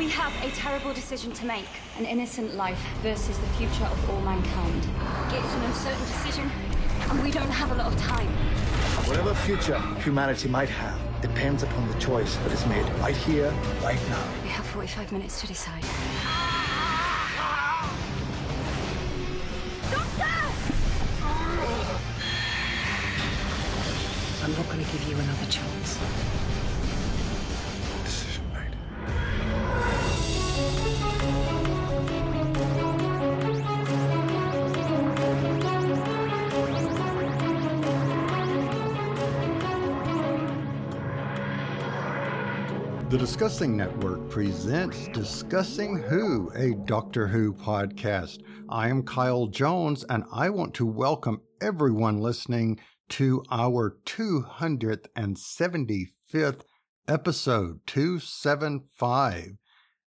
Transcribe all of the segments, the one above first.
We have a terrible decision to make. An innocent life versus the future of all mankind. It's an uncertain decision, and we don't have a lot of time. Whatever future humanity might have depends upon the choice that is made right here, right now. We have 45 minutes to decide. Doctor! I'm not going to give you another chance. The Discussing Network presents Discussing Who, a Doctor Who podcast. I am Kyle Jones, and I want to welcome everyone listening to our 275th episode, 275.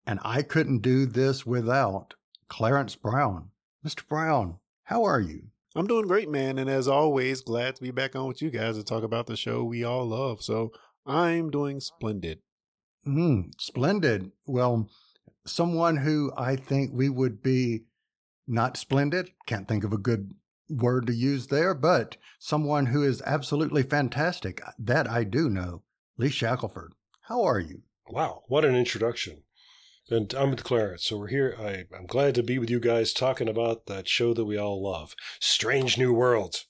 And I couldn't do this without Clarence Brown. Mr. Brown, how are you? I'm doing great, man. And as always, glad to be back on with you guys to talk about the show we all love. So I'm doing splendid. Mm, splendid. Well, someone who I think we would be not splendid, can't think of a good word to use there, but someone who is absolutely fantastic. That I do know. Lee Shackleford. How are you? Wow, what an introduction. And I'm with Clarence, so we're here. I, I'm glad to be with you guys talking about that show that we all love Strange New Worlds.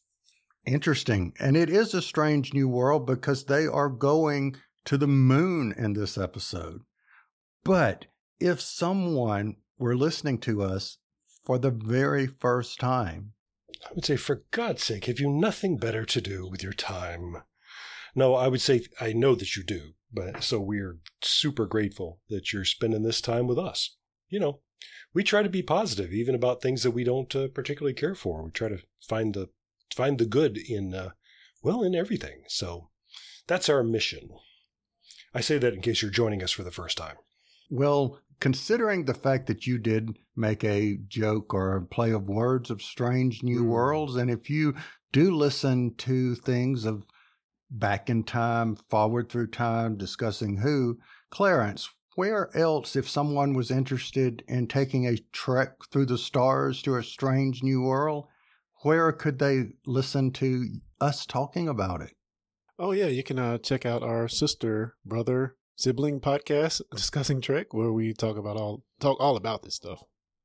Interesting. And it is a strange new world because they are going to the moon in this episode. But if someone were listening to us for the very first time, I would say, for God's sake, have you nothing better to do with your time? No, I would say, I know that you do, but so we're super grateful that you're spending this time with us. You know, we try to be positive, even about things that we don't uh, particularly care for. We try to find the find the good in, uh, well, in everything. So that's our mission. I say that in case you're joining us for the first time. well, considering the fact that you did make a joke or a play of words of strange new Mm. worlds, and if you do listen to things of back in time, forward through time, discussing who, Clarence, where else, if someone was interested in taking a trek through the stars to a strange new world, where could they listen to us talking about it? Oh, yeah. You can uh, check out our sister, brother, sibling podcast, Discussing Trek, where we talk about all talk all about this stuff.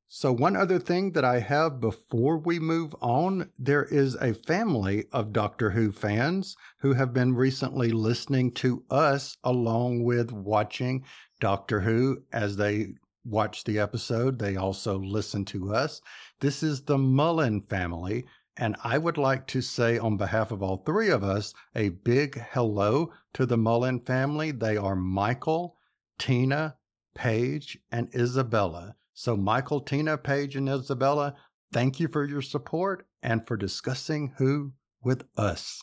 So, one other thing that I have before we move on there is a family of Doctor Who fans who have been recently listening to us along with watching Doctor Who as they watch the episode. They also listen to us. This is the Mullin family. And I would like to say, on behalf of all three of us, a big hello to the Mullin family. They are Michael, Tina, Paige, and Isabella. So, Michael, Tina, Paige, and Isabella, thank you for your support and for discussing who with us.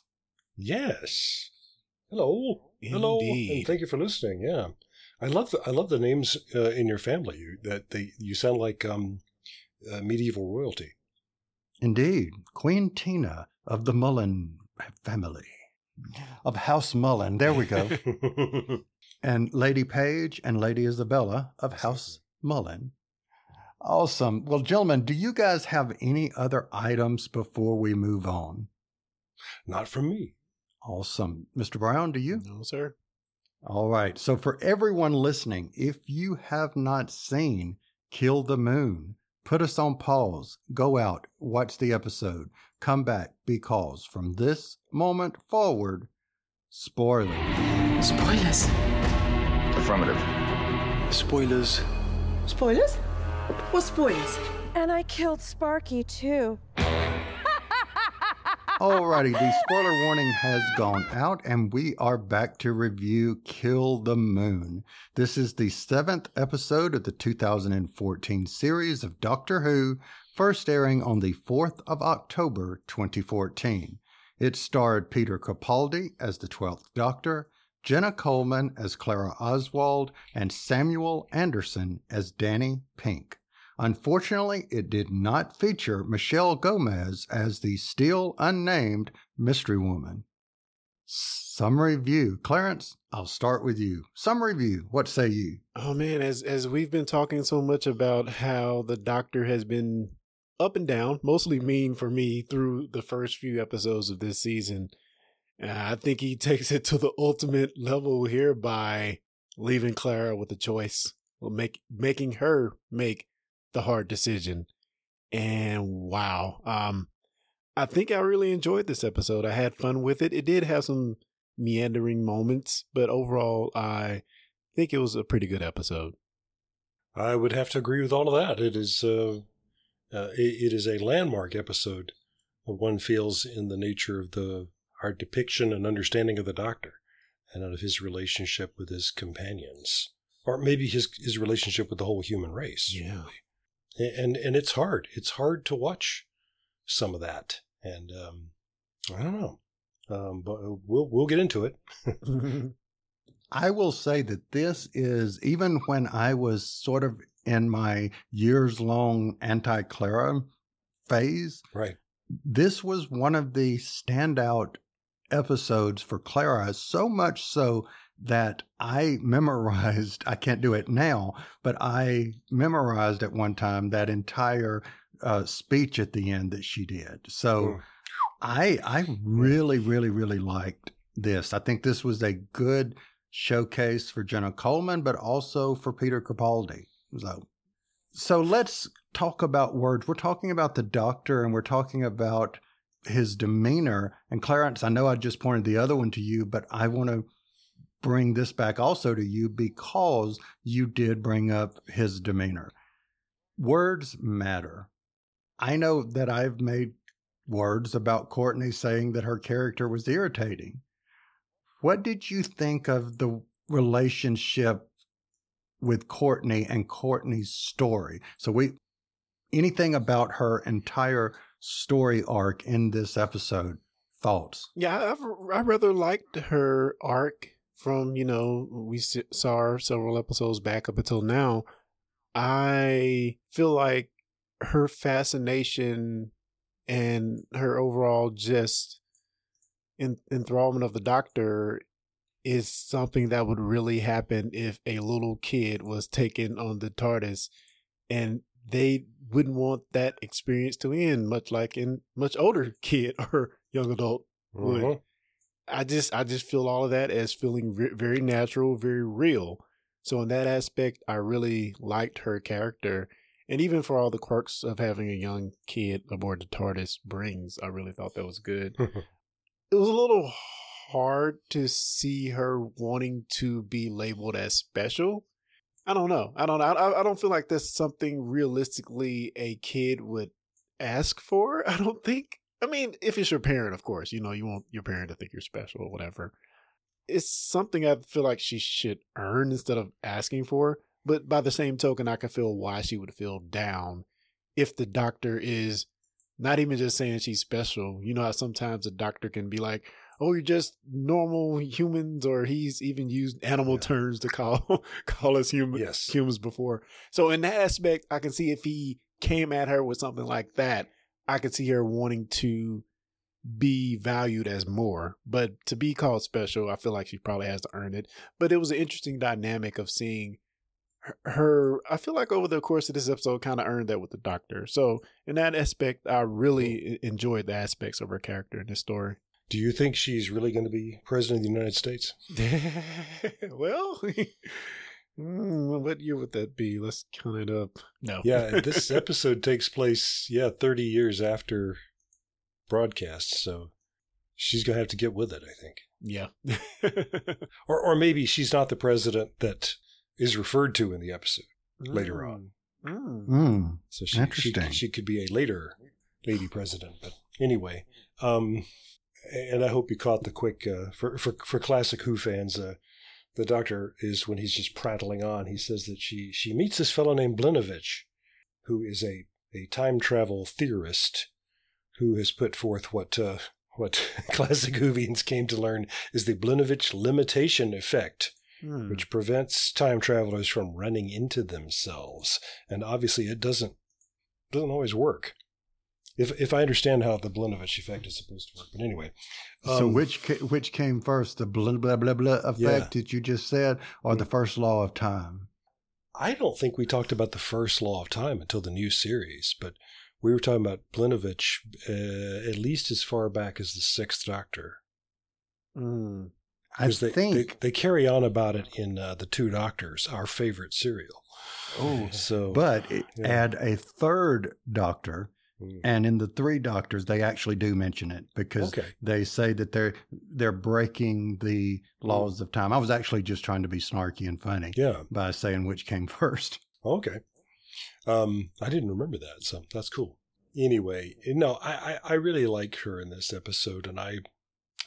Yes. Hello. Hello. And thank you for listening. Yeah. I love the, I love the names uh, in your family. You, that they you sound like um, uh, medieval royalty. Indeed, Queen Tina of the Mullin family, of House Mullin. There we go. and Lady Paige and Lady Isabella of House Mullin. Awesome. Well, gentlemen, do you guys have any other items before we move on? Not from me. Awesome. Mr. Brown, do you? No, sir. All right. So, for everyone listening, if you have not seen Kill the Moon, put us on pause, go out, watch the episode, come back because from this moment forward, spoiler. Spoilers. Affirmative. Spoilers. Spoilers? What spoilers? And I killed Sparky too. Alrighty, the spoiler warning has gone out, and we are back to review Kill the Moon. This is the seventh episode of the 2014 series of Doctor Who, first airing on the 4th of October 2014. It starred Peter Capaldi as the 12th Doctor, Jenna Coleman as Clara Oswald, and Samuel Anderson as Danny Pink. Unfortunately, it did not feature Michelle Gomez as the still unnamed Mystery Woman. Summary view. Clarence, I'll start with you. Summary view. What say you? Oh man, as as we've been talking so much about how the doctor has been up and down, mostly mean for me through the first few episodes of this season. Uh, I think he takes it to the ultimate level here by leaving Clara with a choice, well, make making her make the hard decision. And wow, um, I think I really enjoyed this episode. I had fun with it. It did have some meandering moments, but overall, I think it was a pretty good episode. I would have to agree with all of that. It is uh, uh, it, it is a landmark episode. One feels in the nature of the our depiction and understanding of the Doctor, and of his relationship with his companions, or maybe his his relationship with the whole human race. Yeah, and and it's hard. It's hard to watch some of that, and um, I don't know, um, but we'll we'll get into it. I will say that this is even when I was sort of in my years long anti Clara phase. Right. This was one of the standout episodes for Clara, so much so that I memorized, I can't do it now, but I memorized at one time that entire uh, speech at the end that she did. So mm. I I really, really, really liked this. I think this was a good showcase for Jenna Coleman, but also for Peter Capaldi. So, so let's talk about words. We're talking about the doctor and we're talking about his demeanor. And Clarence, I know I just pointed the other one to you, but I want to bring this back also to you because you did bring up his demeanor. Words matter. I know that I've made words about Courtney saying that her character was irritating. What did you think of the relationship with Courtney and Courtney's story? So we anything about her entire story arc in this episode. Thoughts? Yeah, I've, I rather liked her arc from you know we saw several episodes back up until now. I feel like her fascination and her overall just enthrallment of the doctor is something that would really happen if a little kid was taken on the TARDIS and they wouldn't want that experience to end, much like in much older kid or young adult would. Uh-huh. I just I just feel all of that as feeling re- very natural, very real. So in that aspect, I really liked her character, and even for all the quirks of having a young kid aboard the TARDIS brings, I really thought that was good. it was a little hard to see her wanting to be labeled as special. I don't know. I don't know. I, I don't feel like that's something realistically a kid would ask for. I don't think. I mean, if it's your parent, of course, you know, you want your parent to think you're special or whatever. It's something I feel like she should earn instead of asking for. But by the same token, I can feel why she would feel down if the doctor is not even just saying she's special. You know how sometimes a doctor can be like, oh, you're just normal humans, or he's even used animal yeah. terms to call call us human yes. humans before. So in that aspect, I can see if he came at her with something like that, I could see her wanting to be valued as more. But to be called special, I feel like she probably has to earn it. But it was an interesting dynamic of seeing her, her I feel like over the course of this episode kind of earned that with the doctor. So in that aspect, I really enjoyed the aspects of her character in this story. Do you think she's really going to be president of the United States? well, Mm, what year would that be? Let's count it up. No. yeah, this episode takes place, yeah, 30 years after broadcast. So she's going to have to get with it, I think. Yeah. or, or maybe she's not the president that is referred to in the episode mm. later on. Mm. Mm. So she, she, she could be a later lady president. But anyway, um, and I hope you caught the quick, uh, for, for, for classic Who fans, uh, the doctor is when he's just prattling on. He says that she she meets this fellow named Blinovitch, who is a a time travel theorist who has put forth what uh, what classic came to learn is the Blinovitch limitation effect, hmm. which prevents time travelers from running into themselves. And obviously, it doesn't doesn't always work. If if I understand how the Blinovitch effect is supposed to work. But anyway, so um, which ca- which came first, the blah blah blah blah effect Yeah. that you just said, or the first law of time? I don't think we talked about the first law of time until the new series, but we were talking about Blinovitch uh, at least as far back as the Sixth Doctor. Mm. I they, think. they, they carry on about it in uh, the Two Doctors, our favorite serial. oh, So, but it, yeah. add a third doctor, Mm. and in the three doctors, they actually do mention it because okay, they say that they're they're breaking the laws of time. I was actually just trying to be snarky and funny yeah, by saying which came first. okay. Um, I didn't remember that, so that's cool. Anyway, no, I, I, I really like her in this episode, and I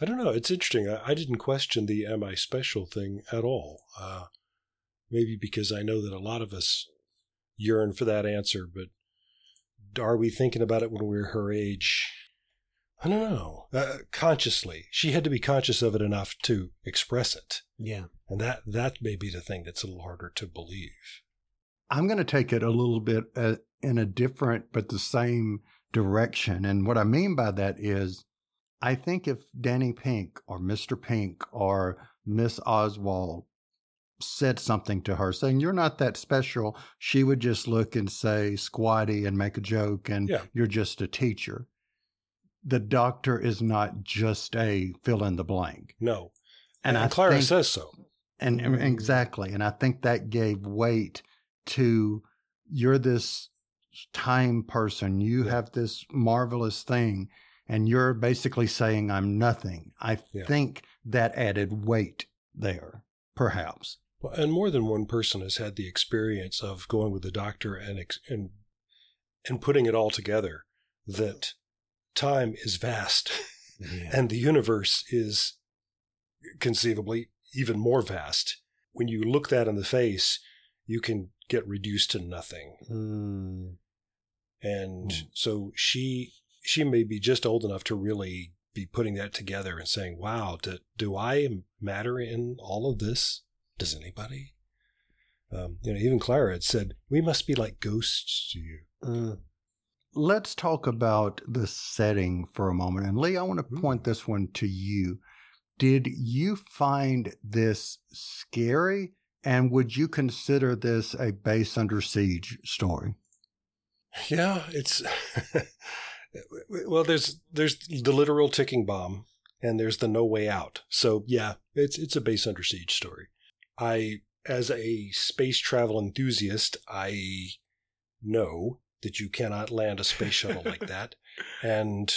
I don't know, it's interesting. I, I didn't question the "Am I special?" thing at all. Uh, maybe because I know that a lot of us yearn for that answer, but are we thinking about it when we're her age? I don't know. Uh, consciously, she had to be conscious of it enough to express it, Yeah. and that that may be the thing that's a little harder to believe. I'm going to take it a little bit uh, in a different but the same direction. And what I mean by that is, I think if Danny Pink or Mr. Pink or Miss Oswald said something to her saying, You're not that special, she would just look and say, Squatty, and make a joke, and Yeah. you're just a teacher. The doctor is not just a fill in the blank. No, And, I Clara think, says so. and and mm. exactly. And I think that gave weight to you're this time person. You Yeah. have this marvelous thing, and you're basically saying, I'm nothing. I Yeah. think that added weight there, perhaps. Well, and more than one person has had the experience of going with the doctor and and and putting it all together that time is vast Yeah. and the universe is conceivably even more vast. When you look that in the face, you can get reduced to nothing. Mm. And Hmm. so she she may be just old enough to really be putting that together and saying, "Wow, do, do I matter in all of this? Does anybody?" Um, you know, even Clara had said, "We must be like ghosts to you." Mm. Let's talk about the setting for a moment. And Lee, I want to point this one to you. Did you find this scary? And would you consider this a base under siege story? Yeah, it's well. There's there's the literal ticking bomb, and there's the no way out. So yeah, it's it's a base under siege story. I, as a space travel enthusiast, I know that you cannot land a space shuttle like that, and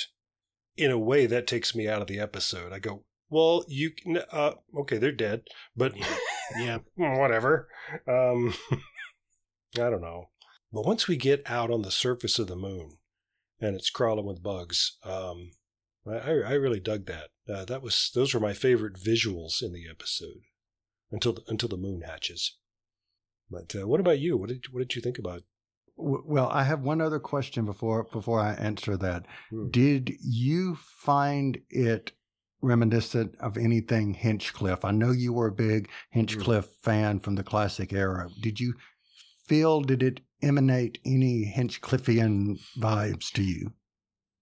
in a way that takes me out of the episode. I go, well, you can, uh, okay, they're dead, but Yeah. whatever. Um, I don't know. But once we get out on the surface of the moon and it's crawling with bugs, um, I, I I really dug that. Uh, that was those were my favorite visuals in the episode until the, until the moon hatches. But uh, what about you? What did what did you think about? Well, I have one other question before before I answer that. Hmm. Did you find it reminiscent of anything Hinchcliffe? I know you were a big Hinchcliffe fan from the classic era. Did you feel did it emanate any Hinchcliffian vibes to you?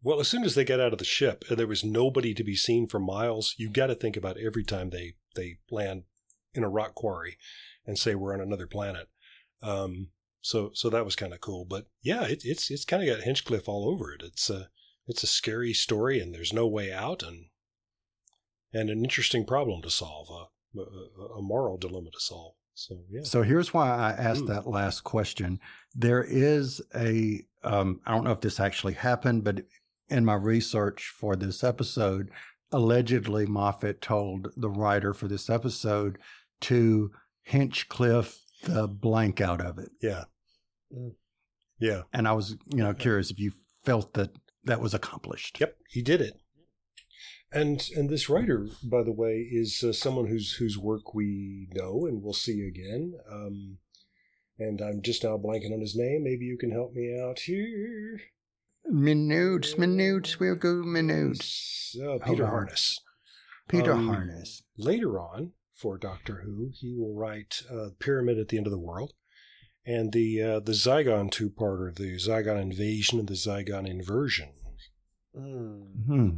Well, as soon as they got out of the ship and there was nobody to be seen for miles, you got to think about every time they they land in a rock quarry and say we're on another planet. Um, so so that was kind of cool. But yeah, it, it's it's kind of got Hinchcliffe all over it. It's a it's a scary story and there's no way out and and an interesting problem to solve, a, a, a moral dilemma to solve. So yeah, So here's why I asked Hmm. that last question. There is a, um, I don't know if this actually happened, but in my research for this episode, allegedly Moffat told the writer for this episode to Hinchcliffe the blank out of it. yeah, Mm. yeah. And I was, you know, curious if you felt that that was accomplished. Yep, he did it. And and this writer, by the way, is uh, someone whose whose work we know and we'll see again. Um, and I'm just now blanking on his name. Maybe you can help me out here. Minutes, minutes, we'll go minutes. Uh, Peter. Harness. Peter Um, Harness. Later on, for Doctor Who, he will write uh, Pyramid at the End of the World, and the uh, the Zygon two parter, the Zygon Invasion and the Zygon Inversion. Mm. Hmm.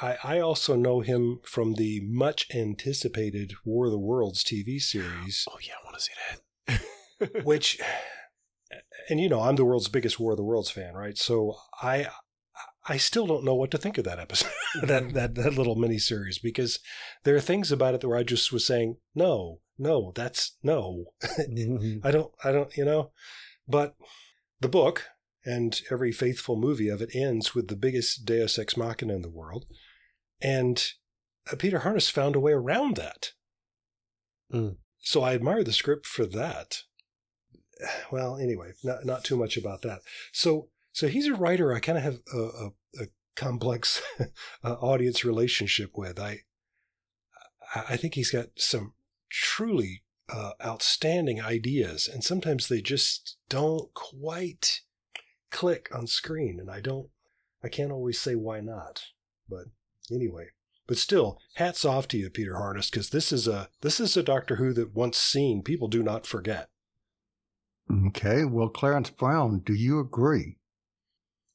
I, I also know him from the much anticipated War of the Worlds TV series, Oh yeah, I want to see that. which, and you know, I'm the world's biggest War of the Worlds fan, right? So I, I still don't know what to think of that episode, that that that little mini series, because there are things about it where I just was saying, no, no, that's no, I don't, I don't, you know, but the book and every faithful movie of it ends with the biggest Deus ex machina in the world, and uh, Peter Harness found a way around that. Mm. So I admire the script for that. Well, anyway, not not too much about that. So so he's a writer I kind of have a, a, a complex uh, audience relationship with. I I think he's got some truly uh, outstanding ideas, and sometimes they just don't quite click on screen, and I don't, I can't always say why not. But anyway, but still, hats off to you, Peter Harness, because this is a this is a Doctor Who that once seen, people do not forget. Okay. Well, Clarence Brown, do you agree?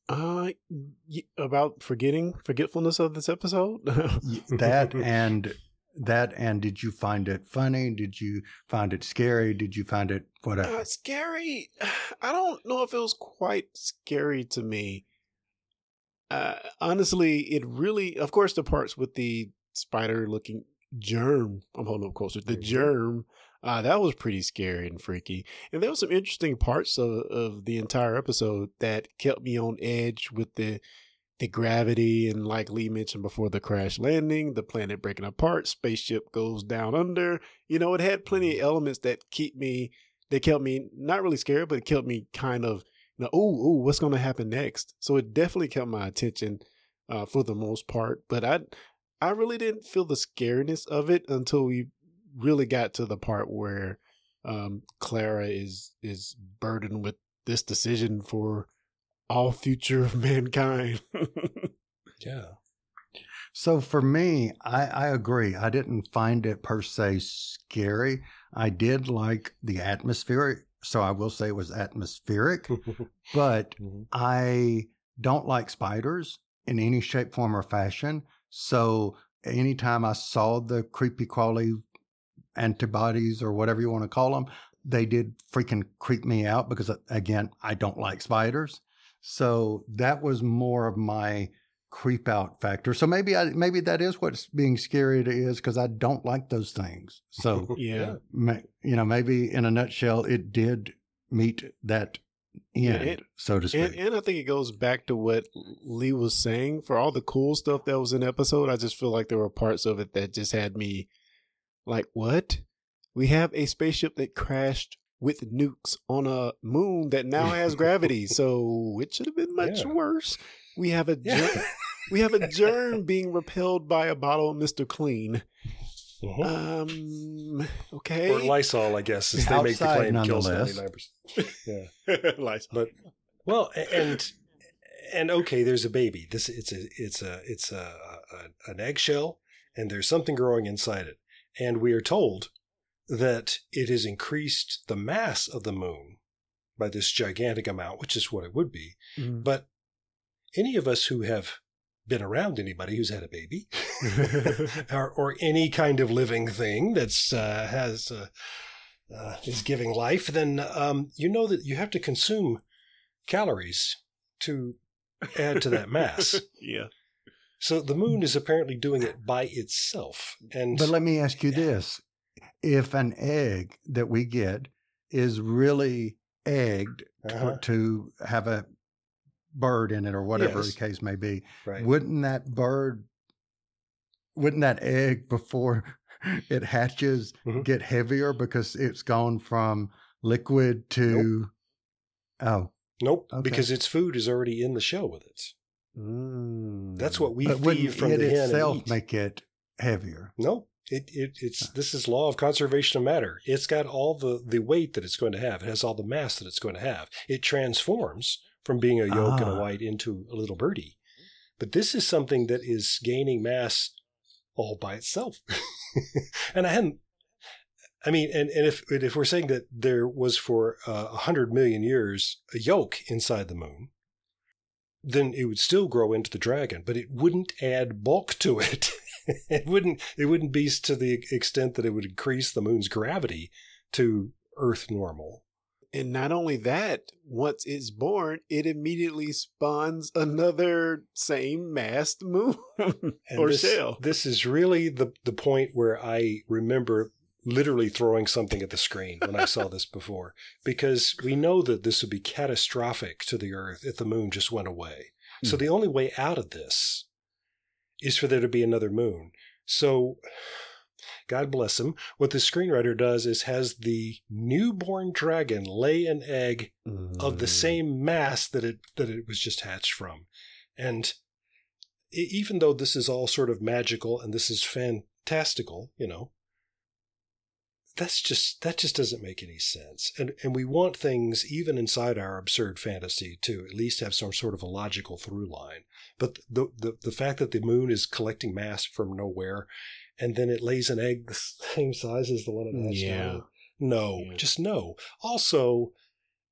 Uh, y- about forgetting forgetfulness of this episode. That and that and did you find it funny? Did you find it scary? Did you find it whatever? Uh, scary. I don't know if it was quite scary to me. Uh, honestly, it really, of course, the parts with the spider looking germ, I'm holding up closer, the Mhm. germ, uh, that was pretty scary and freaky. And there was some interesting parts of, of the entire episode that kept me on edge with the the gravity and like Lee mentioned before the crash landing, the planet breaking apart, spaceship goes down under. You know, it had plenty of elements that keep me they kept me not really scared, but it kept me kind of you know, oh, oh, what's going to happen next? So it definitely kept my attention uh, for the most part. But I, I really didn't feel the scariness of it until we really got to the part where um, Clara is is burdened with this decision for all future of mankind. Yeah. So for me, I, I agree. I didn't find it per se scary. I did like the atmospheric, so I will say it was atmospheric, but Mhm. I don't like spiders in any shape, form, or fashion. So anytime I saw the creepy crawly antibodies or whatever you want to call them, they did freaking creep me out because, uh, again, I don't like spiders. So that was more of my creep out factor. So maybe I maybe that is what's being scary to is because I don't like those things. So yeah. ma- you know, maybe in a nutshell, it did meet that Yeah, end, it- so to speak. And, and I think it goes back to what Lee was saying. For all the cool stuff that was in the episode, I just feel like there were parts of it that just had me like, what? We have a spaceship that crashed with nukes on a moon that now has gravity. So it should have been much Yeah. worse. We have a Yeah. germ, we have a germ being repelled by a bottle of Mr. Clean. Mhm. Um okay. or Lysol, I guess, as they make the Outside, claim kills nonetheless. ninety nine percent. Yeah. Lights. But well, and and okay, there's a baby. This it's a it's a it's a, a an eggshell, and there's something growing inside it, and we are told that it has increased the mass of the moon by this gigantic amount, which is what it would be. Mm. But any of us who have been around anybody who's had a baby or, or any kind of living thing that's uh, has uh, uh, is giving life, then um, you know that you have to consume calories to add to that mass. yeah. So the moon is apparently doing it by itself, and But let me ask you this. If an egg that we get is really egged to- Uh-huh. to have a bird in it or whatever Yes. the case may be, right. wouldn't that bird, wouldn't that egg before it hatches Mhm. get heavier because it's gone from liquid to, oh, Nope, Okay. because its food is already in the shell with it. Mm. That's what we but feed from it the hen itself make it heavier? No, it, it it's this is law of conservation of matter. It's got all the the weight that it's going to have. It has all the mass that it's going to have. It transforms from being a yolk and a Ah. white into a little birdie. But this is something that is gaining mass all by itself. and I hadn't. I mean, and, and if if we're saying that there was for uh, a hundred million years a yolk inside the moon, then it would still grow into the dragon, but it wouldn't add bulk to it. it wouldn't it wouldn't be to the extent that it would increase the moon's gravity to Earth normal. And not only that, once it's born, it immediately spawns another same massed moon or this, shell. This is really the the point where I remember literally throwing something at the screen when I saw this before, because we know that this would be catastrophic to the Earth if the moon just went away. So Hmm. the only way out of this is for there to be another moon. So God bless him. What the screenwriter does is has the newborn dragon lay an egg of the Mm. same mass that it that it was just hatched from, and even though this is all sort of magical and this is fantastical, you know, that's just that just doesn't make any sense. And and we want things even inside our absurd fantasy to at least have some sort of a logical through line. But the the, the fact that the moon is collecting mass from nowhere, and then it lays an egg the same size as the one it hatched Yeah. out no, Yeah. just no. Also,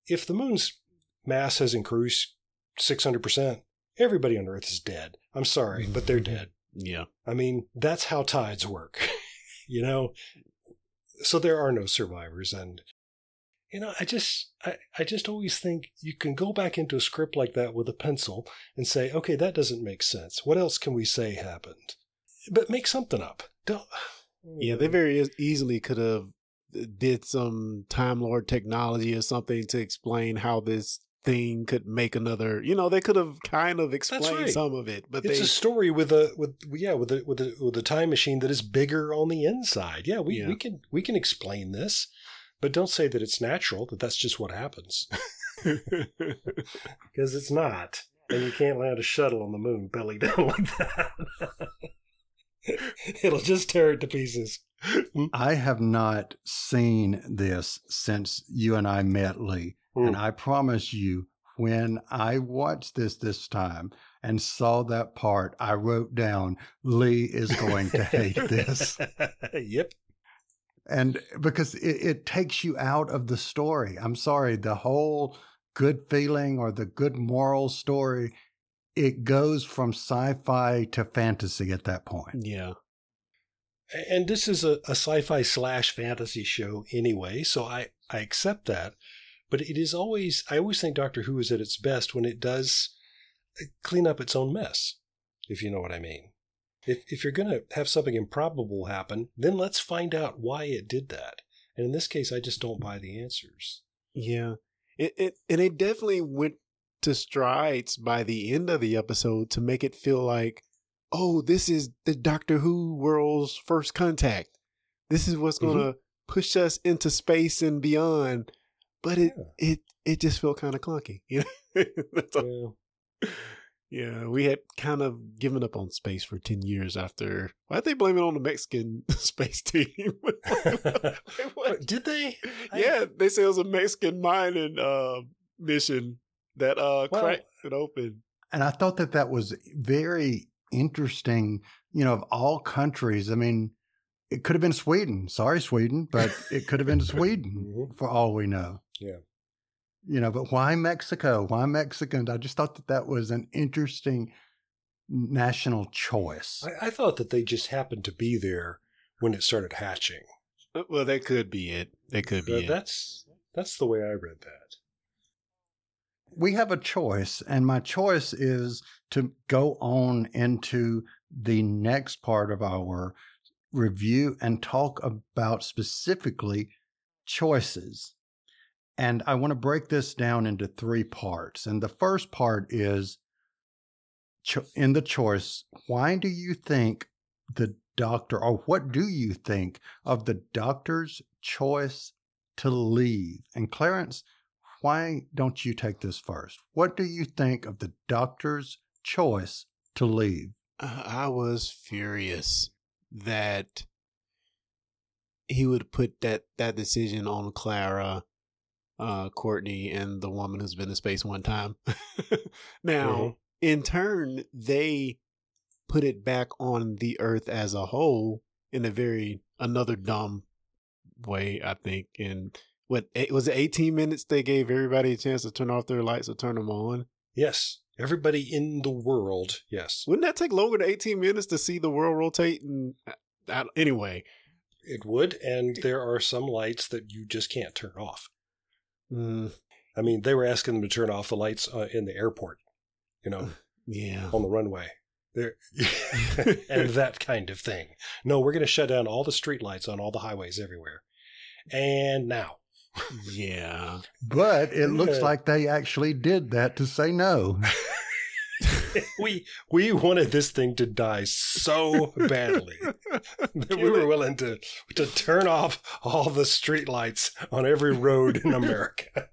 if the moon's mass has increased 600%, everybody on Earth is dead. I'm sorry, but they're mm-hmm. dead. Yeah. I mean, that's how tides work, you know? So there are no survivors. And, you know, I just, I, I just always think you can go back into a script like that with a pencil and say, okay, that doesn't make sense. What else can we say happened? But make something up. Don't. Yeah, they very easily could have uh, did some Time Lord technology or something to explain how this thing could make another. You know, they could have kind of explained right. some of it, but it's they a story with a with yeah with a with a with a time machine that is bigger on the inside. Yeah, we Yeah. we can we can explain this, but don't say that it's natural. That that's just what happens because it's not, and you can't land a shuttle on the moon belly down like that. It'll just tear it to pieces. I have not seen this since you and I met, Lee. Hmm. And I promise you, when I watched this this time and saw that part, I wrote down, Lee is going to hate this. yep. And because it, it takes you out of the story. I'm sorry, the whole good feeling or the good moral story, it goes from sci fi to fantasy at that point. yeah, and this is a, a sci-fi slash fantasy show anyway so i i accept that but it is always i always think doctor who is at its best when it does uh, clean up its own mess if you know what i mean if, if you're going to have something improbable happen then let's find out why it did that and in this case i just don't buy the answers yeah. It, it and it definitely went to strides by the end of the episode to make it feel like, oh, this is the Doctor Who world's first contact. This is what's Mm-hmm. going to push us into space and beyond. But it it it just felt kind of clunky. You know, That's all. Yeah. Yeah, we had kind of given up on space for 10 years after. Why'd they blame it on the Mexican space team? Did they I- yeah, they say it was a Mexican mining uh, mission that uh, Well- cracked it open. And I thought that that was very interesting. You know, of all countries, I mean, it could have been Sweden. Sorry, Sweden, but it could have been Sweden Mhm. for all we know. Yeah. You know, but why Mexico? Why Mexicans? I just thought that that was an interesting national choice. I, I thought that they just happened to be there when it started hatching Uh, Well, that could be it. That could be That- it. that's that's the way i read that we have a choice, and my choice is to go on into the next part of our review and talk about specifically choices. And I want to break this down into three parts. And the first part is cho- in the choice, why do you think the doctor, or what do you think of the doctor's choice to leave? And Clarence, why don't you take this first? What do you think of the doctor's choice to leave? I was furious that he would put that that decision on Clara, uh, Courtney, and the woman who's been in space one time. now, Mhm. in turn, they put it back on the Earth as a whole in a very another dumb way, I think. And what it was eighteen minutes they gave everybody a chance to turn off their lights or turn them on. Yes, Everybody in the world, yes. Wouldn't that take longer than 18 minutes to see the world rotate? And uh, anyway, It would, and there are some lights that you just can't turn off. mm, I mean, they were asking them to turn off the lights uh, in the airport, you know, yeah. on the runway. There, and that kind of thing. No, we're going to shut down all the street lights on all the highways everywhere. And now, Yeah. But it looks Yeah. like they actually did that to say no. we we wanted this thing to die so badly that we were willing to to turn off all the streetlights on every road in America.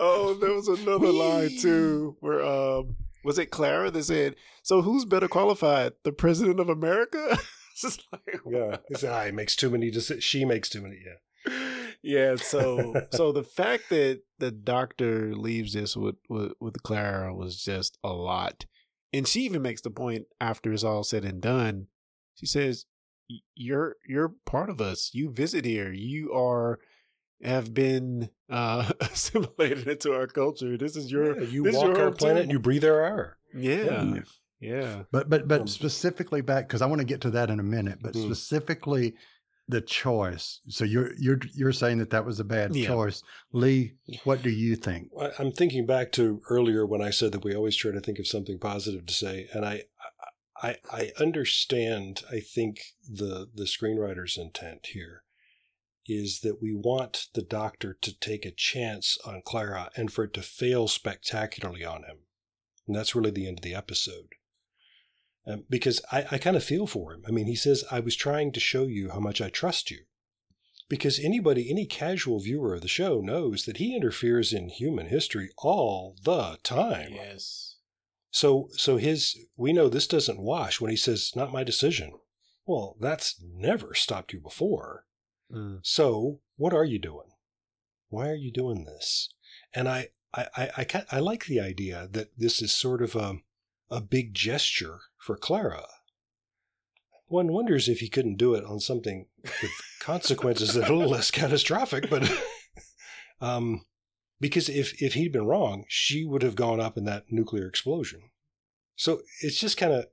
Oh, there was another line too where um was it Clara that said, "So who's better qualified, the president of America?" It's just like, yeah, it's, ah, he makes too many. deci- She makes too many. Yeah. Yeah. So, so the fact that the doctor leaves this with, with with Clara was just a lot, and she even makes the point after it's all said and done. She says, "You're you're part of us. You visit here. You are." Have been uh, assimilated into our culture. This is your Yeah, you walk your our planet and you breathe our air. Yeah. Yeah. But but but Um, specifically back because I want to get to that in a minute. But Mm. specifically, the choice. So you're you're you're saying that that was a bad Yeah. choice, Lee. What do you think? I'm thinking back to earlier when I said that we always try to think of something positive to say, and I, I, I understand. I think the the screenwriter's intent here is that we want the doctor to take a chance on Clara and for it to fail spectacularly on him, and that's really the end of the episode. Um, because I, I kind of feel for him. I mean, he says, "I was trying to show you how much I trust you." because anybody, any casual viewer of the show knows that he interferes in human history all the time. Yes. So, so his, we know this doesn't wash when he says, not my decision. Well, that's never stopped you before. Mm. So what are you doing? Why are you doing this? And I, I, I, I, I like the idea that this is sort of a, a big gesture for Clara. One wonders if he couldn't do it on something with consequences that are a little less catastrophic, but um, because if if he'd been wrong, she would have gone up in that nuclear explosion. So it's just kind of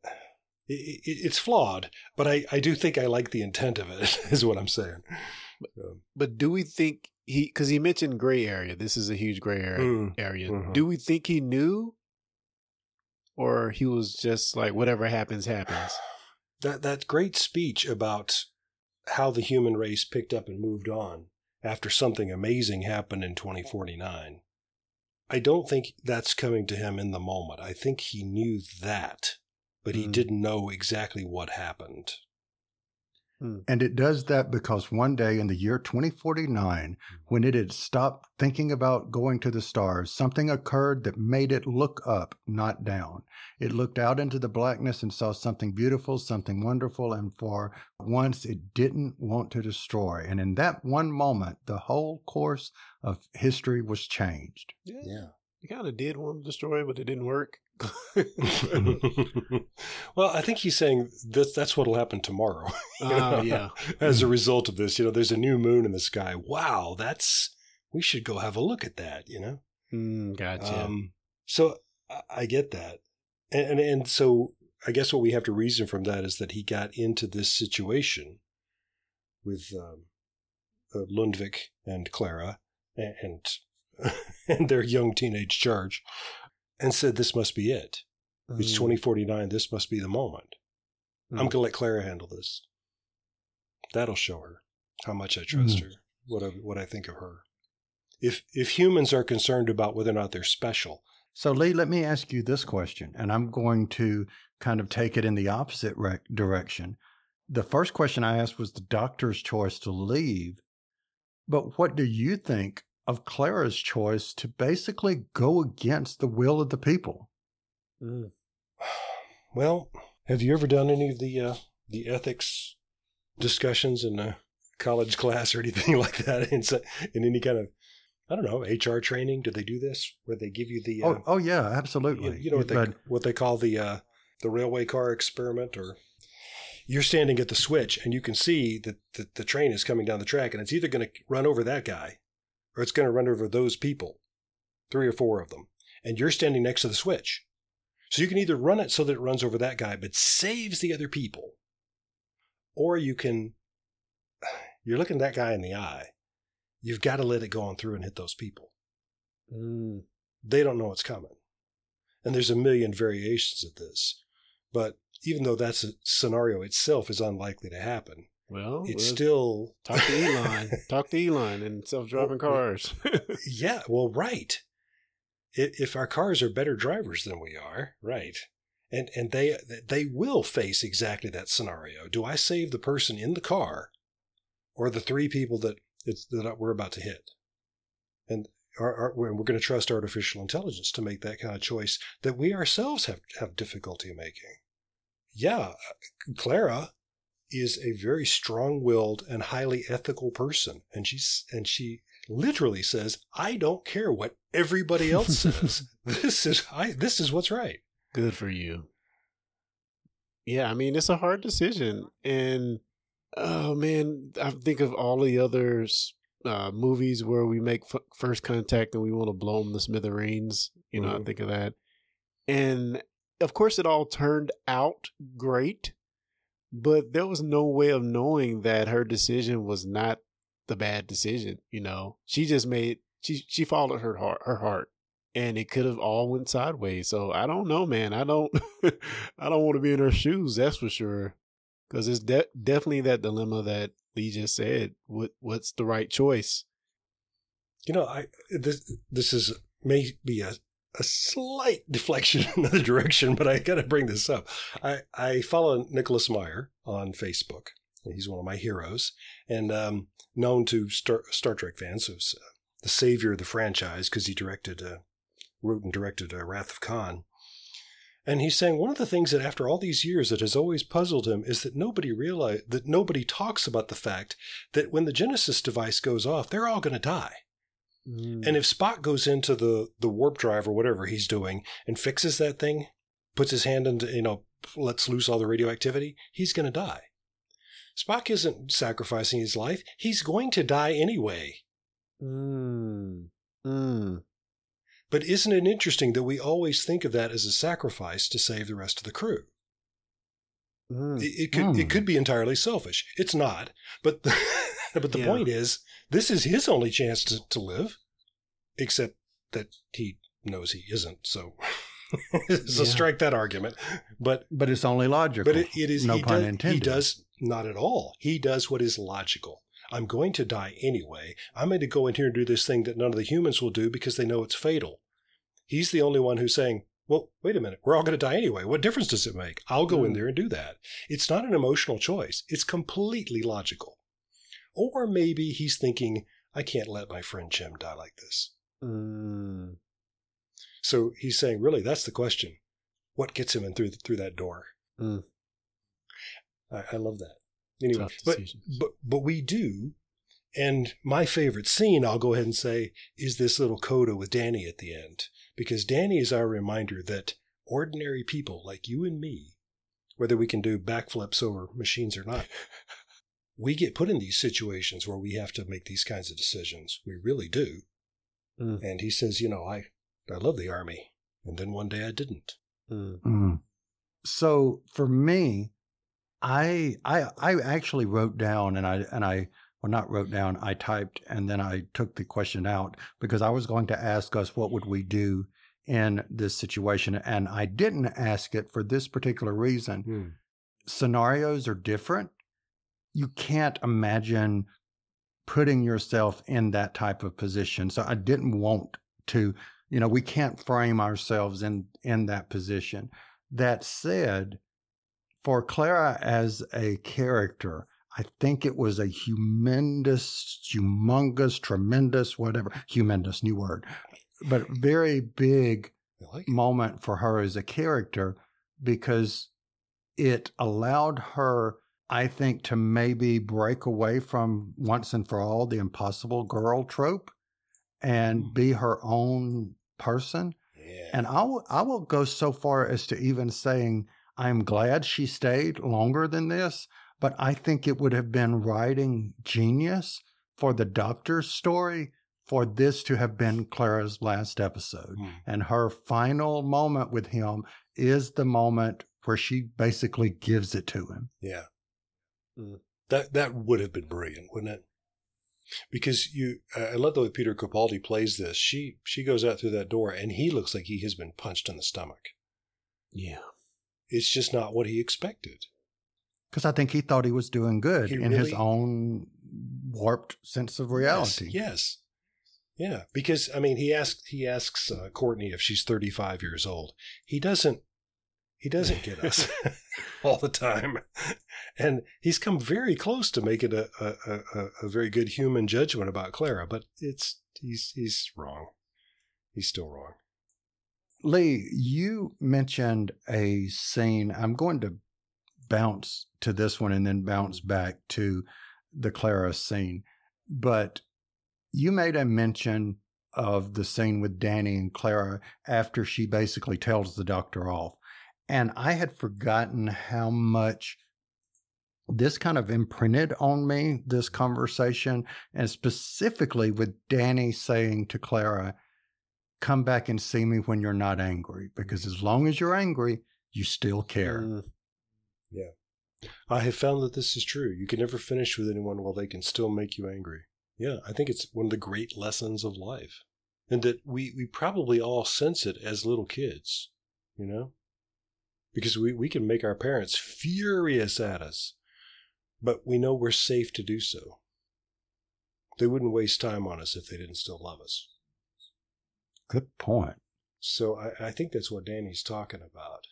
it, it, it's flawed, but I I do think I like the intent of it. Is what I'm saying. But, Um, But do we think he, because he mentioned gray area, this is a huge gray area. Mm, area. mhm. Do we think he knew? Or he was just like, whatever happens, happens? that that great speech about how the human race picked up and moved on after something amazing happened in 2049. I don't think that's coming to him in the moment. I think he knew that, but he Mm. didn't know exactly what happened. Mm. And it does that because one day in the year 2049, mm. when it had stopped thinking about going to the stars, something occurred that made it look up, not down. It looked out into the blackness and saw something beautiful, something wonderful, and for once it didn't want to destroy. And in that one moment, the whole course of history was changed. Yeah. He kind of did want to destroy, but it didn't work. well, I think he's saying that that's what'll happen tomorrow. you know, yeah. As a result of this, you know, there's a new moon in the sky. Wow, that's we should go have a look at that. You know. Mm, gotcha. Um, so I, I get that, and, and and so I guess what we have to reason from that is that he got into this situation with um, uh, Lundvik and Clara and and, and their young teenage charge, and said this must be it. It's Mm. 2049. This must be the moment. I'm Mm. going to let Clara handle this. That'll show her how much I trust Mm. her, what I, what I think of her. If if humans are concerned about whether or not they're special, So, Lee, let me ask you this question, and I'm going to kind of take it in the opposite rec- direction. The first question I asked was the doctor's choice to leave. But what do you think of Clara's choice to basically go against the will of the people? Mm. well, have you ever done any of the uh, the ethics discussions in a college class or anything like that? In, in any kind of I don't know HR training? Do they do this where they give you the uh, Oh, oh yeah, you, absolutely. you know what they But- what they call the uh, the railway car experiment or you're standing at the switch and you can see that the, the train is coming down the track and it's either going to run over that guy or it's going to run over those people three or four of them and you're standing next to the switch So you can either run it so that it runs over that guy but saves the other people, or you can, you're looking that guy in the eye. You've got to let it go on through and hit those people. Mm. They don't know what's coming. And there's a million variations of this. But even though that's a scenario itself is unlikely to happen, Well, it's well, still talk to Elon. talk to Elon and self-driving cars. yeah, well, right. If our cars are better drivers than we are, right, and and they they will face exactly that scenario. Do I save the person in the car, or the three people that it's, that we're about to hit? And are, are, we're going to trust artificial intelligence to make that kind of choice that we ourselves have have difficulty making. Yeah, uh, Clara is a very strong-willed and highly ethical person, and she's and she literally says, "I don't care what everybody else says. this is I this is what's right." Good for you. Yeah, I mean it's a hard decision, and oh man, I think of all the others uh, movies where we make f- first contact and we want to blow them to smithereens. You know, I Mhm. think of that, and of course it all turned out great, but there was no way of knowing that her decision was not the bad decision. You know, she just made she she followed her heart her heart and it could have all went sideways. So I don't know, man. I don't, I don't want to be in her shoes. That's for sure. Because it's de- definitely that dilemma that Lee just said. What what's the right choice? You know, I this this is may be a a slight deflection in another direction, but I got to bring this up. I I follow Nicholas Meyer on Facebook. He's one of my heroes, and um, known to Star, Star Trek fans as uh, the savior of the franchise because he directed, uh, wrote and directed uh, Wrath of Khan. And he's saying one of the things that after all these years that has always puzzled him is that nobody realize that nobody talks about the fact that when the Genesis device goes off, they're all going to die. And if Spock goes into the, the warp drive or whatever he's doing and fixes that thing, puts his hand into, you know, lets loose all the radioactivity, he's going to die. Spock isn't sacrificing his life. He's going to die anyway. Mm. Mm. But isn't it interesting that we always think of that as a sacrifice to save the rest of the crew? Mm. It, it could Hmm. it could be entirely selfish. It's not. But the, but the Yeah. point is, this is his only chance to, to live, except that he knows he isn't. So, so Yeah. strike that argument. But But it's only logical. but it, it is no he pun does, intended. He does not at all. He does what is logical. I'm going to die anyway. I'm going to go in here and do this thing that none of the humans will do because they know it's fatal. He's the only one who's saying, well, wait a minute, we're all going to die anyway. What difference does it make? I'll go in Hmm. there and do that. It's not an emotional choice, it's completely logical. Or maybe he's thinking, I can't let my friend Jim die like this. Mm. So he's saying, really, that's the question. What gets him in through, through that door? Hmm. I, I love that. Anyway, but, but, but we do. And my favorite scene, I'll go ahead and say, is this little coda with Danny at the end. Because Danny is our reminder that ordinary people like you and me, whether we can do backflips over machines or not, we get put in these situations where we have to make these kinds of decisions. We really do. Mm. And he says, you know, I, I love the army. And then one day I didn't. Mm. Mm. So for me, I I I actually wrote down and I and I well not wrote down, I typed and then I took the question out because I was going to ask us what would we do in this situation and I didn't ask it for this particular reason. Scenarios are different. You can't imagine putting yourself in that type of position. So I didn't want to, you know, we can't frame ourselves in in that position. That said, for Clara as a character, I think it was a humongous, humongous, tremendous, whatever, humongous, new word, but very big like moment for her as a character because it allowed her, I think, to maybe break away from once and for all the impossible girl trope and be her own person. Yeah. And I will, I will go so far as to even saying I'm glad she stayed longer than this, but I think it would have been writing genius for the doctor's story for this to have been Clara's last episode. Hmm. And her final moment with him is the moment where she basically gives it to him. Yeah. Mm. That that would have been brilliant, wouldn't it? Because you, I love the way Peter Capaldi plays this. She she goes out through that door, and he looks like he has been punched in the stomach. Yeah. It's just not what he expected. Because I think he thought he was doing good He in his own warped sense of reality. Yes. yes. Yeah, because I mean, he asks he asks uh, Courtney if she's 35 years old. He doesn't. He doesn't get us all the time, and he's come very close to making a, a, a, a very good human judgment about Clara, but it's he's he's wrong. He's still wrong. Lee, you mentioned a scene. I'm going to bounce to this one and then bounce back to the Clara scene. But you made a mention of the scene with Danny and Clara after she basically tells the doctor off. And I had forgotten how much this kind of imprinted on me, this conversation, and specifically with Danny saying to Clara, come back and see me when you're not angry because as long as you're angry, you still care. Mm. I have found that this is true. You can never finish with anyone while they can still make you angry. Yeah, I think it's one of the great lessons of life. And that we, we probably all sense it as little kids, you know? Because we, we can make our parents furious at us, but we know we're safe to do so. They wouldn't waste time on us if they didn't still love us. Good point. So I, I think that's what Danny's talking about.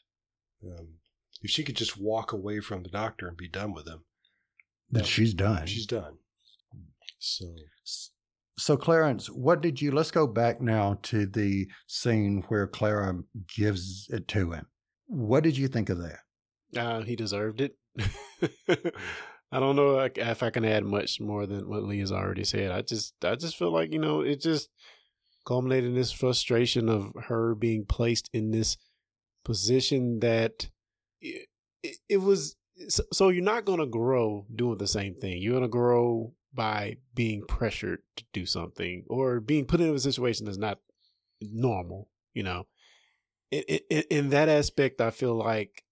Um, if she could just walk away from the doctor and be done with him, That she's done. she's done. So So, Clarence, what did you? Let's go back now to the scene where Clara gives it to him. What did you think of that? Uh, he deserved it. I don't know if I can add much more than what Lee has already said. I just, I just feel like you know, it just culminated in this frustration of her being placed in this position that it, it, was. So, so you're not going to grow doing the same thing. You're going to grow by being pressured to do something or being put in a situation that's not normal. You know, in, in, in that aspect, I feel like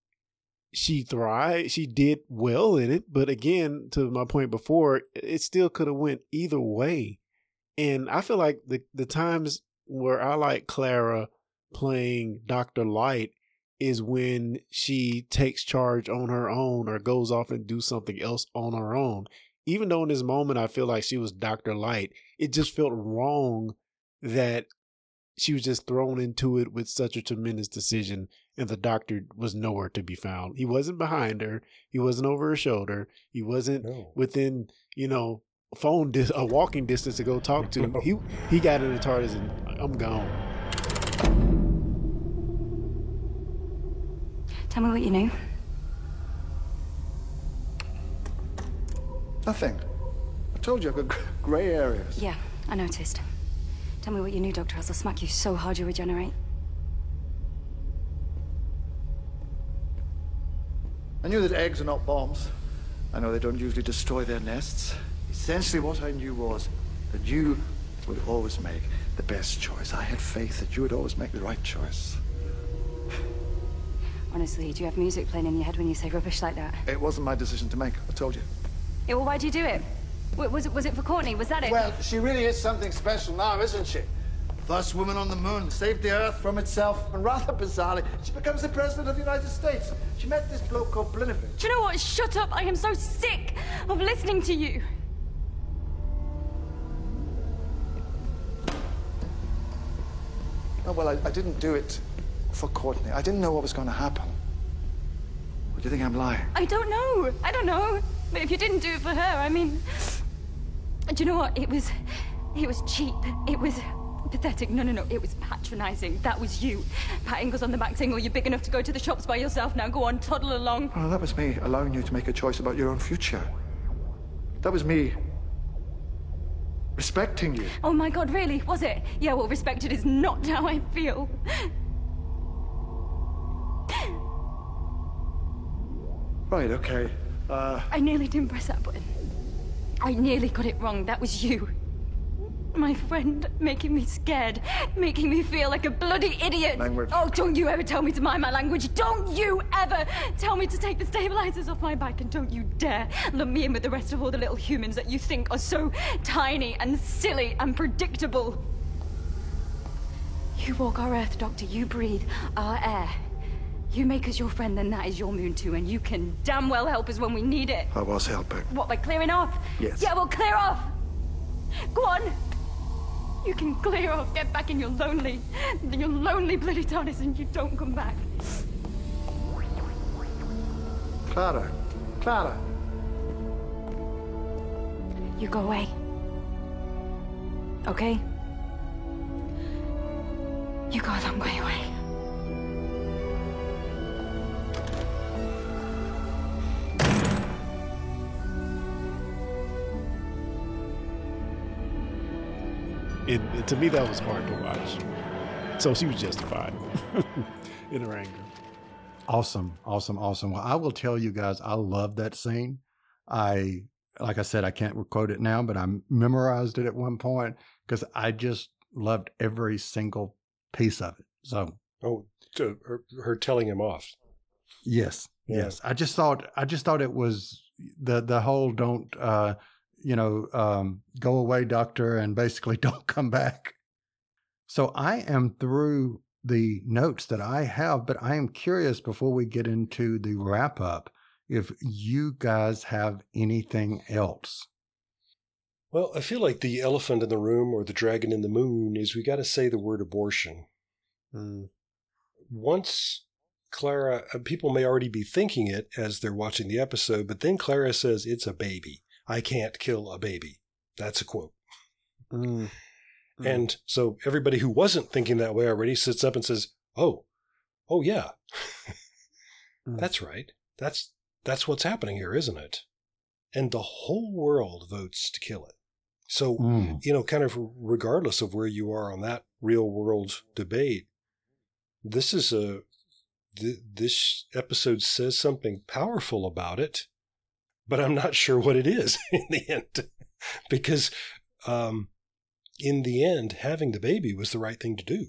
she thrived. She did well in it, but again, to my point before, it still could have went either way. And I feel like the the times where I like Clara playing Doctor Light is when she takes charge on her own or goes off and do something else on her own. Even though in this moment I feel like she was Doctor Light, it just felt wrong that she was just thrown into it with such a tremendous decision and the doctor was nowhere to be found. He wasn't behind her. He wasn't over her shoulder. He wasn't no. within, you know, phone dis- a walking distance to go talk to. No. He he got in the TARDIS and I'm gone. Tell me what you knew. Nothing. I told you I've got gr- grey areas. Yeah, I noticed. Tell me what you knew, Doctor, else I'll smack you so hard you regenerate. I knew that eggs are not bombs. I know they don't usually destroy their nests. Essentially, what I knew was that you would always make the best choice. I had faith that you would always make the right choice. Honestly, do you have music playing in your head when you say rubbish like that? It wasn't my decision to make. I told you. Yeah, well, why'd you do it? W- was it was it for Courtney? Was that it? Well, she really is something special now, isn't she? First woman on the moon, saved the Earth from itself, and rather bizarrely, she becomes the President of the United States. She met this bloke called Blinovitch. Do you know what? Shut up! I am so sick of listening to you. Oh, well, I, I didn't do it for Courtney. I didn't know what was going to happen. Or do you think I'm lying? I don't know. I don't know. But if you didn't do it for her, I mean, do you know what? It was, it was cheap. It was pathetic. No, no, no. It was patronizing. That was you. Patting us on the back saying, "Oh, you're big enough to go to the shops by yourself now. Go on, toddle along." Well, that was me allowing you to make a choice about your own future. That was me respecting you. Oh my God, really? Was it? Yeah. Well, respected is not how I feel. Right, okay. Uh, I nearly didn't press that button. I nearly got it wrong. That was you. My friend making me scared, making me feel like a bloody idiot. Language. Oh, don't you ever tell me to mind my language. Don't you ever tell me to take the stabilizers off my back. And don't you dare lump me in with the rest of all the little humans that you think are so tiny and silly and predictable. You walk our earth, Doctor. You breathe our air. If you make us your friend, then that is your moon too, and you can damn well help us when we need it. I was helping. What, by clearing off? Yes. Yeah, well, clear off! Go on! You can clear off, get back in your lonely, your lonely bloody TARDIS, and you don't come back. Clara. Clara. You go away. Okay? You go a long way away. It, it- to me, that was hard to watch. So she was justified in her anger. Awesome, awesome, awesome. Well, I will tell you guys, I love that scene. I, like I said, I can't quote it now, but I memorized it at one point because I just loved every single piece of it. So, Oh, to her, her telling him off. yes, Yeah. yes. I just thought, I just thought it was the the whole don't, uh, you know, um, go away, doctor, and basically don't come back. So I am through the notes that I have, but I am curious before we get into the wrap up if you guys have anything else. Well, I feel like the elephant in the room or the dragon in the moon is we got to say the word abortion. Mm. Once Clara, uh, people may already be thinking it as they're watching the episode, but then Clara says, It's a baby. I can't kill a baby. That's a quote. Mm. Mm. And so everybody who wasn't thinking that way already sits up and says, "Oh, oh yeah, Mm. that's right. That's that's what's happening here, isn't it?" And the whole world votes to kill it. So Mm. you know, kind of regardless of where you are on that real world debate, this is a th- this episode says something powerful about it, but I'm not sure what it is in the end, because um, in the end, having the baby was the right thing to do.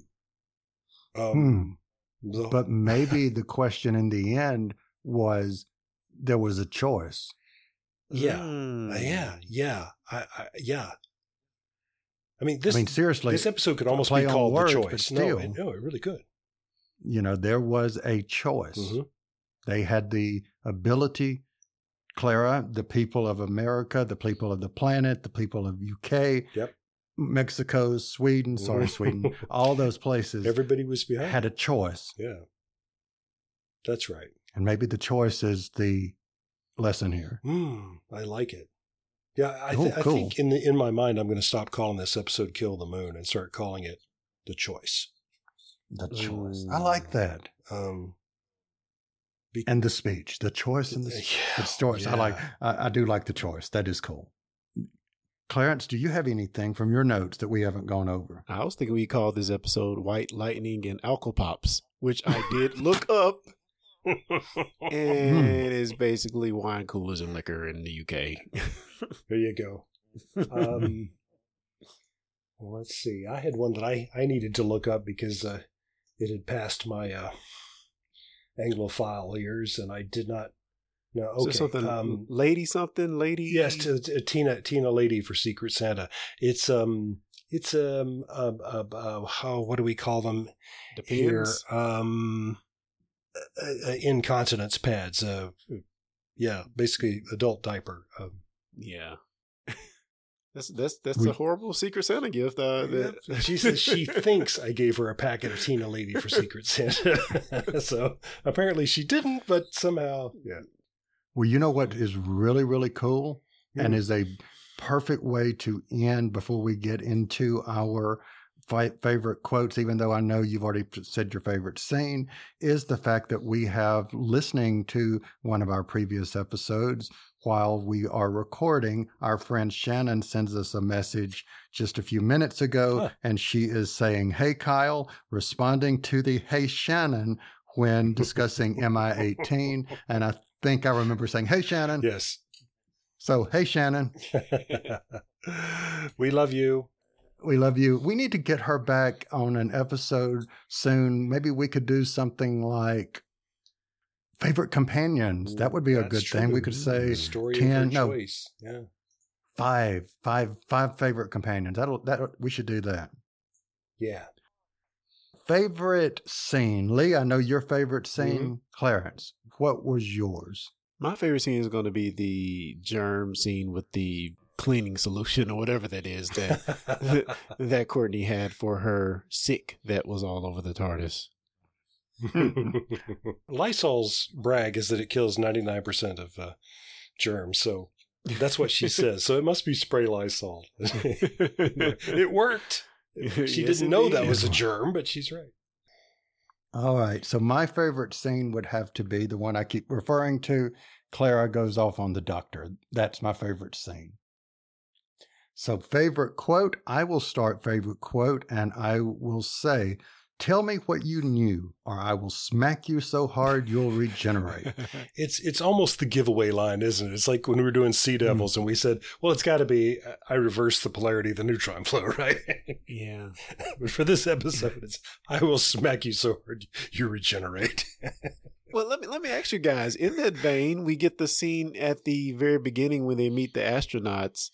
Um, the- But maybe the question in the end was there was a choice. yeah, Mm. yeah, yeah, I, I, yeah. I mean, this I mean, seriously, this episode could almost be called words, the but choice. No, still. it, no, it really could. you know, there was a choice. Mhm. They had the ability, Clara, the people of America, the people of the planet, the people of UK, Yep. Mexico, Sweden, sorry, Sweden, all those places Everybody was behind. had a choice. yeah, that's right. And maybe the choice is the lesson here. Mm, I like it. Yeah, I, Oh, th- I cool. think in the, in my mind, I'm going to stop calling this episode "Kill the Moon" and start calling it "The Choice." The choice. I like that. Um, And the speech, the choice and the, Yeah, the choice. I like. I, I do like the choice. That is cool. Clarence, do you have anything from your notes that we haven't gone over? I was thinking we called this episode White Lightning and Alco Pops, which I did look up. And it's basically wine coolers and liquor in the UK. There you go. Um, well, let's see. I had one that I, I needed to look up because uh, it had passed my uh, Anglophile ears, and I did not. There okay. something um, lady something lady? yes, to, to Tena Tena Lady for Secret Santa. It's um it's um uh, uh, uh, how what do we call them here? depends. Um, uh, uh, incontinence pads. Uh, yeah, basically adult diaper. Um, Yeah. That's that's that's We- a horrible Secret Santa gift. Uh, that, She says she thinks I gave her a packet of Tena Lady for Secret Santa. so apparently she didn't, but somehow, yeah. Well, you know what is really, really cool and is a perfect way to end before we get into our fi- favorite quotes, even though I know you've already said your favorite scene, is the fact that we have listening to one of our previous episodes while we are recording. Our friend Shannon sends us a message just a few minutes ago, Huh. and she is saying, Hey, Kyle, responding to the Hey, Shannon when discussing MI 18. And I think I remember saying, Hey, Shannon. Yes. So, hey, Shannon. we love you. We love you. We need to get her back on an episode soon. Maybe we could do something like favorite companions. That would be a That's good thing. We could say story of 10, her no, choice. Yeah. five, five, five favorite companions. That'll that we should do that. Yeah. Favorite scene, Lee. I know your favorite scene, Mm-hmm. Clarence. What was yours? My favorite scene is going to be the germ scene with the cleaning solution or whatever that is that that Courtney had for her sick that was all over the TARDIS. Lysol's brag is that it kills 99% of uh, germs. So that's what she says. So it must be spray Lysol. it worked. She Yes, didn't know that was a germ, but she's right. All right. So my favorite scene would have to be the one I keep referring to. Clara goes off on the doctor. That's my favorite scene. So favorite quote, I will start favorite quote and I will say, tell me what you knew or I will smack you so hard you'll regenerate. It's it's almost the giveaway line, isn't it? It's like when we were doing Sea Devils and we said, well, it's got to be, uh, I reverse the polarity of the neutron flow, right? yeah. but for this episode, it's, I will smack you so hard you regenerate. Well, let me let me ask you guys. In that vein, we get the scene at the very beginning when they meet the astronauts,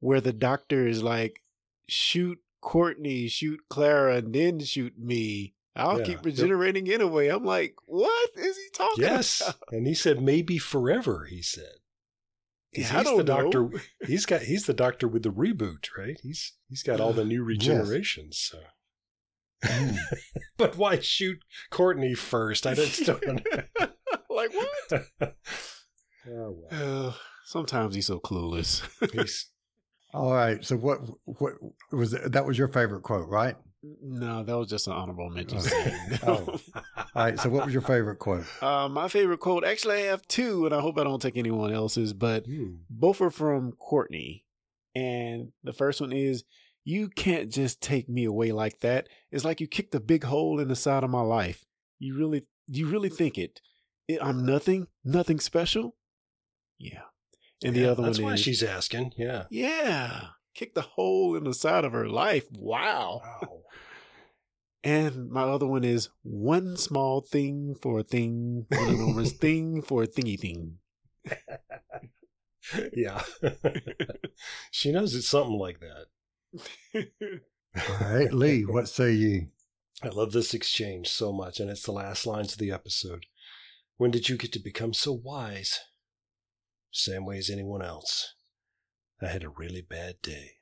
where the doctor is like, "Shoot Courtney, shoot Clara, and then shoot me. I'll Yeah. keep regenerating anyway." I'm like, "What is he talking yes. about?" And he said, maybe forever, he said. 'Cause Yeah, I he's don't the doctor. know. He's got he's the doctor with the reboot, right? He's he's got all the new regenerations. So. but why shoot Courtney first? I don't still like what? Oh, well. Uh, sometimes he's so clueless. He's, All right. So what what was it? that was your favorite quote, right? no, that was just an honorable mention. Oh. scene. Oh. All right. So what was your favorite quote? Uh, my favorite quote, actually, I have two, and I hope I don't take anyone else's, but hmm. both are from Courtney. And the first one is, You can't just take me away like that. It's like you kicked a big hole in the side of my life. You really, you really think it? I- I'm nothing, nothing special? Yeah. And the Yeah, other that's one why is, she's asking. Yeah. Yeah. Kicked a hole in the side of her life. Wow. Wow. And my other one is one small thing for a thing, one enormous thing for a thingy thing. yeah. she knows it's something like that. All right, Lee. What say ye? I love this exchange so much, and it's the last lines of the episode. When did you get to become so wise? Same way as anyone else. I had a really bad day.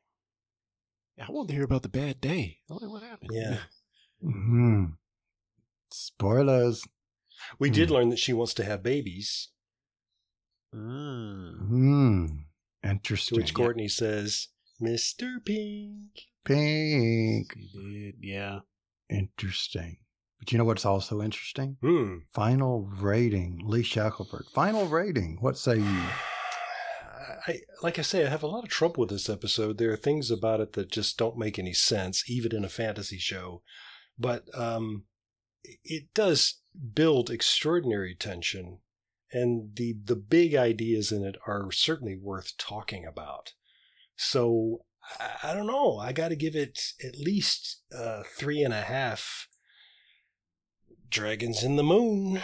I want to hear about the bad day. What happened? Yeah. Hmm. Spoilers. We did Hmm. learn that she wants to have babies, Mm. Hmm. to Interesting. which Courtney says, Mr. Pink. Pink. She did, yeah. Interesting. But you know what's also interesting? Hmm. Final rating. Lee Shackleford. Final rating. What say you? I, like I say, I have a lot of trouble with this episode. There are things about it that just don't make any sense, even in a fantasy show. But um, it does build extraordinary tension, and the the big ideas in it are certainly worth talking about. So I, I don't know. I got to give it at least uh, three and a half. Dragons in the moon.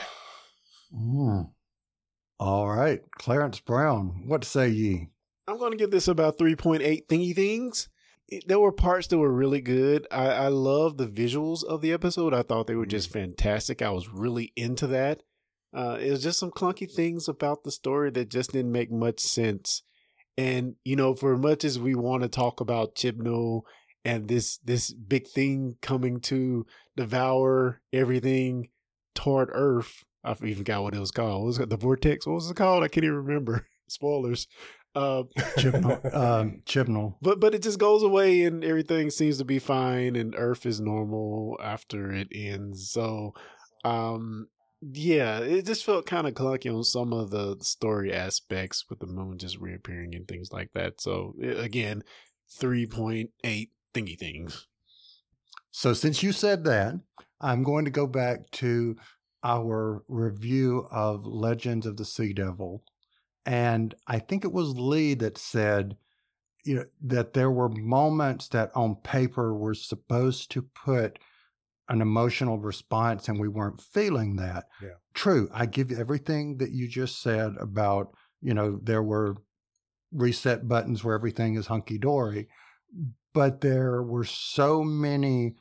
Hmm. All right. Clarence Brown. What say ye? I'm going to give this about 3.8 thingy things. There were parts that were really good. I, I love the visuals of the episode. I thought they were just fantastic. I was really into that. Uh, it was just some clunky things about the story that just didn't make much sense. And you know, for much as we want to talk about Chibnall and this this big thing coming to devour everything toward Earth, I even got what it was called. What was it the vortex? What was it called? I can't even remember. Spoilers. Uh, Chibnall. um, Chibnall. but but it just goes away and everything seems to be fine and Earth is normal after it ends. So, um, yeah, it just felt kind of clunky on some of the story aspects with the moon just reappearing and things like that. So again, three point eight thingy things. So since you said that, I'm going to go back to our review of Legends of the Sea Devil. And I think it was Lee that said you know, that there were moments that on paper were supposed to put an emotional response and we weren't feeling that. Yeah. True. I give you everything that you just said about, you know, there were reset buttons where everything is hunky dory, but there were so many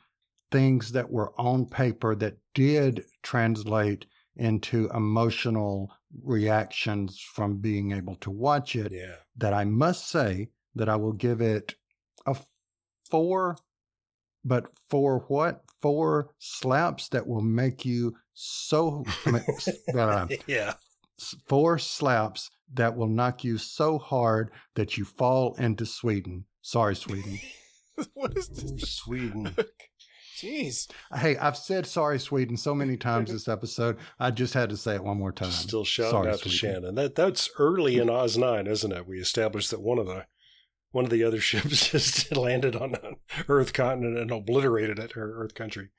things that were on paper that did translate into emotional reactions from being able to watch it Yeah. that I must say that I will give it a four, but for what? Four slaps that will make you so, I mean, s- uh, yeah. four slaps that will knock you so hard that you fall into Sweden. Sorry, Sweden. what is this? Sweden. Jeez. hey, I've said sorry, Sweden, so many times this episode. I just had to say it one more time. Still shouting Sorry, out to Shannon. That that's early in Oz nine, isn't it? We established that one of the one of the other ships just landed on an Earth continent and obliterated it, or Earth country.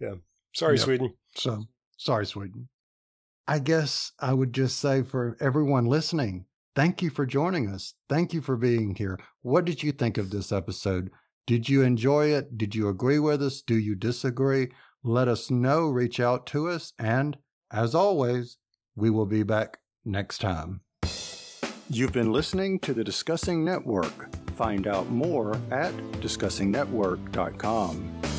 Yeah. Sorry, Yep. Sweden. So sorry, Sweden. I guess I would just say for everyone listening, thank you for joining us. Thank you for being here. What did you think of this episode? Did you enjoy it? Did you agree with us? Do you disagree? Let us know. Reach out to us. And as always, we will be back next time. You've been listening to the Discussing Network. Find out more at discussingnetwork.com.